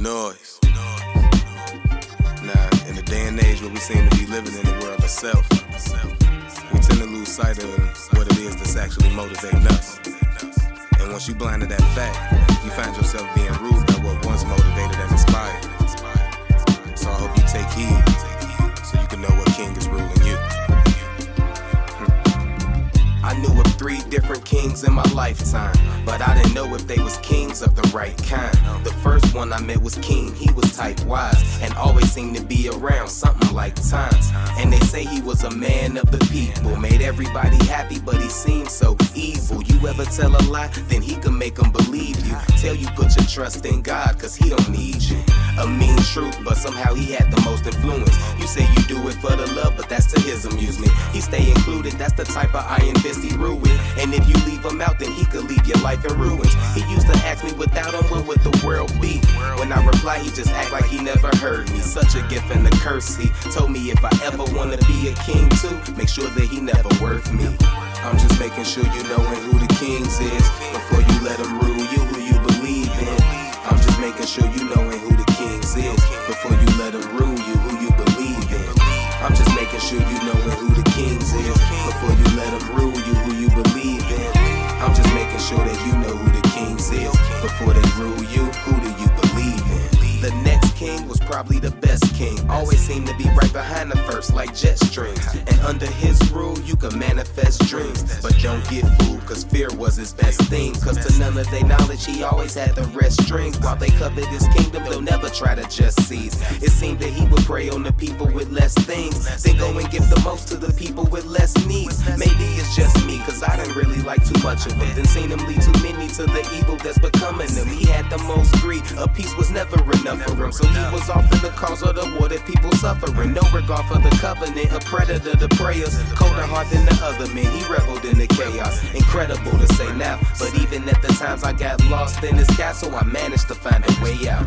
noise. Now, in the day and age where we seem to be living in the world of self, we tend to lose sight of what it is that's actually motivating us. And once you blind to that fact, you find yourself being ruled by what once motivated and inspired. Lifetime, but I didn't know if they was kings of the right kind. The first one I met was King, he was type wise, and always seemed to be around something like times. And they say he was a man of the people, made everybody happy, but he seemed so evil. You ever tell a lie, then he can make them believe you. Tell you put your trust in God, cause he don't need you. A mean truth, but somehow he had the most influence. You say you do it for the love, but that's to his amusement. He stay included, that's the type of iron fist he rule. And if you your life in ruins. He used to ask me without him, what would the world be? When I reply, he just act like he never heard me. Such a gift and a curse. He told me if I ever wanna be a king too, make sure that he never worth me. I'm just making sure you knowing who the kings is before you let them rule you, who you believe in. I'm just making sure you knowing who the kings is before you let them rule you, who you believe in. I'm just making sure you knowing king was probably the best king. Always seemed to be right behind the first, like jet strings. And under his rule, you can manifest dreams. But don't get fooled, cause fear was his best thing. Cause to none of their knowledge, he always had the rest strings. While they covered his kingdom, they'll never try to just seize. It seemed that he would prey on the people with less things. Then go and give the most to the people with less needs. Maybe it's just me, cause I didn't really like too much of it. Then seen him lead too many to the evil that's becoming them. He had the most greed, a peace was never enough for him. So he was often the cause of the war that people suffering. No regard for the covenant, a predator to prayers. Colder heart than the other men, he reveled in the chaos. Incredible to say now, but even at the times I got lost in his castle, I managed to find a way out.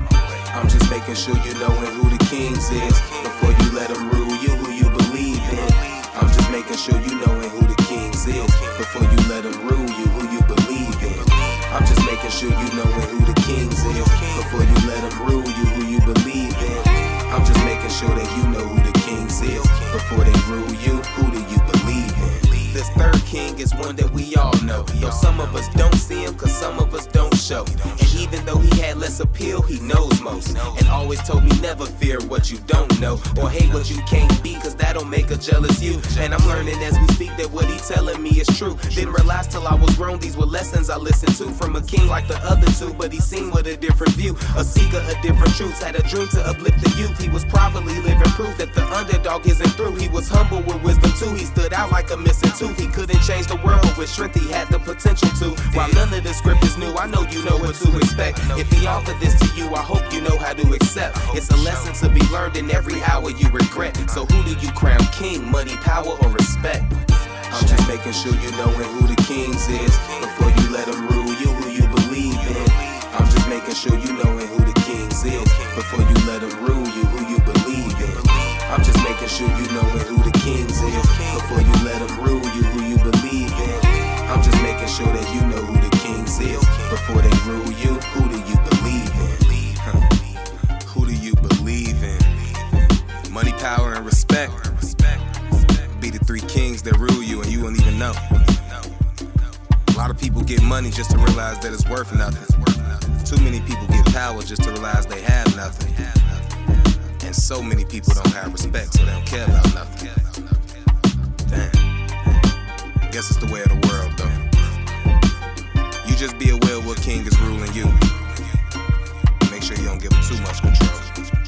I'm just making sure you knowing who the kings is before you let them rule you, who you believe in. I'm just making sure you knowing who the kings is before you let them rule you, who you believe in. I'm just making sure you knowing who the kings is before you let them rule is one that we all know. Though some of us don't see him, cause some of us show. And even though he had less appeal, he knows most. And always told me never fear what you don't know. Or hate what you can't be, cause that'll make a jealous you. And I'm learning as we speak that what he telling me is true. Didn't realize till I was grown, these were lessons I listened to from a king like the other two. But he seen with a different view. A seeker of different truths. Had a dream to uplift the youth. He was probably living proof that the underdog isn't through. He was humble with wisdom too. He stood out like a missing tooth. He couldn't change the world with strength. He had the potential to. While none of the script is new, I know you know what to expect. If he offered this to you, I hope you know how to accept. It's a lesson to be learned in every hour you regret. So who do you crown king? Money, power, or respect? I'm just making sure you know who the kings is before you let them rule you, who you believe in. I'm just making sure you know who the kings is before you let them rule you, who you believe in. I'm just making sure you knowing who the kings is before you let them rule you, who you believe in. I'm just making sure that three kings that rule you, and you won't even know. A lot of people get money just to realize that it's worth nothing. Too many people get power just to realize they have nothing. And so many people don't have respect, so they don't care about nothing. Damn. Guess it's the way of the world, though. You just be aware what king is ruling you. Make sure you don't give him too much control.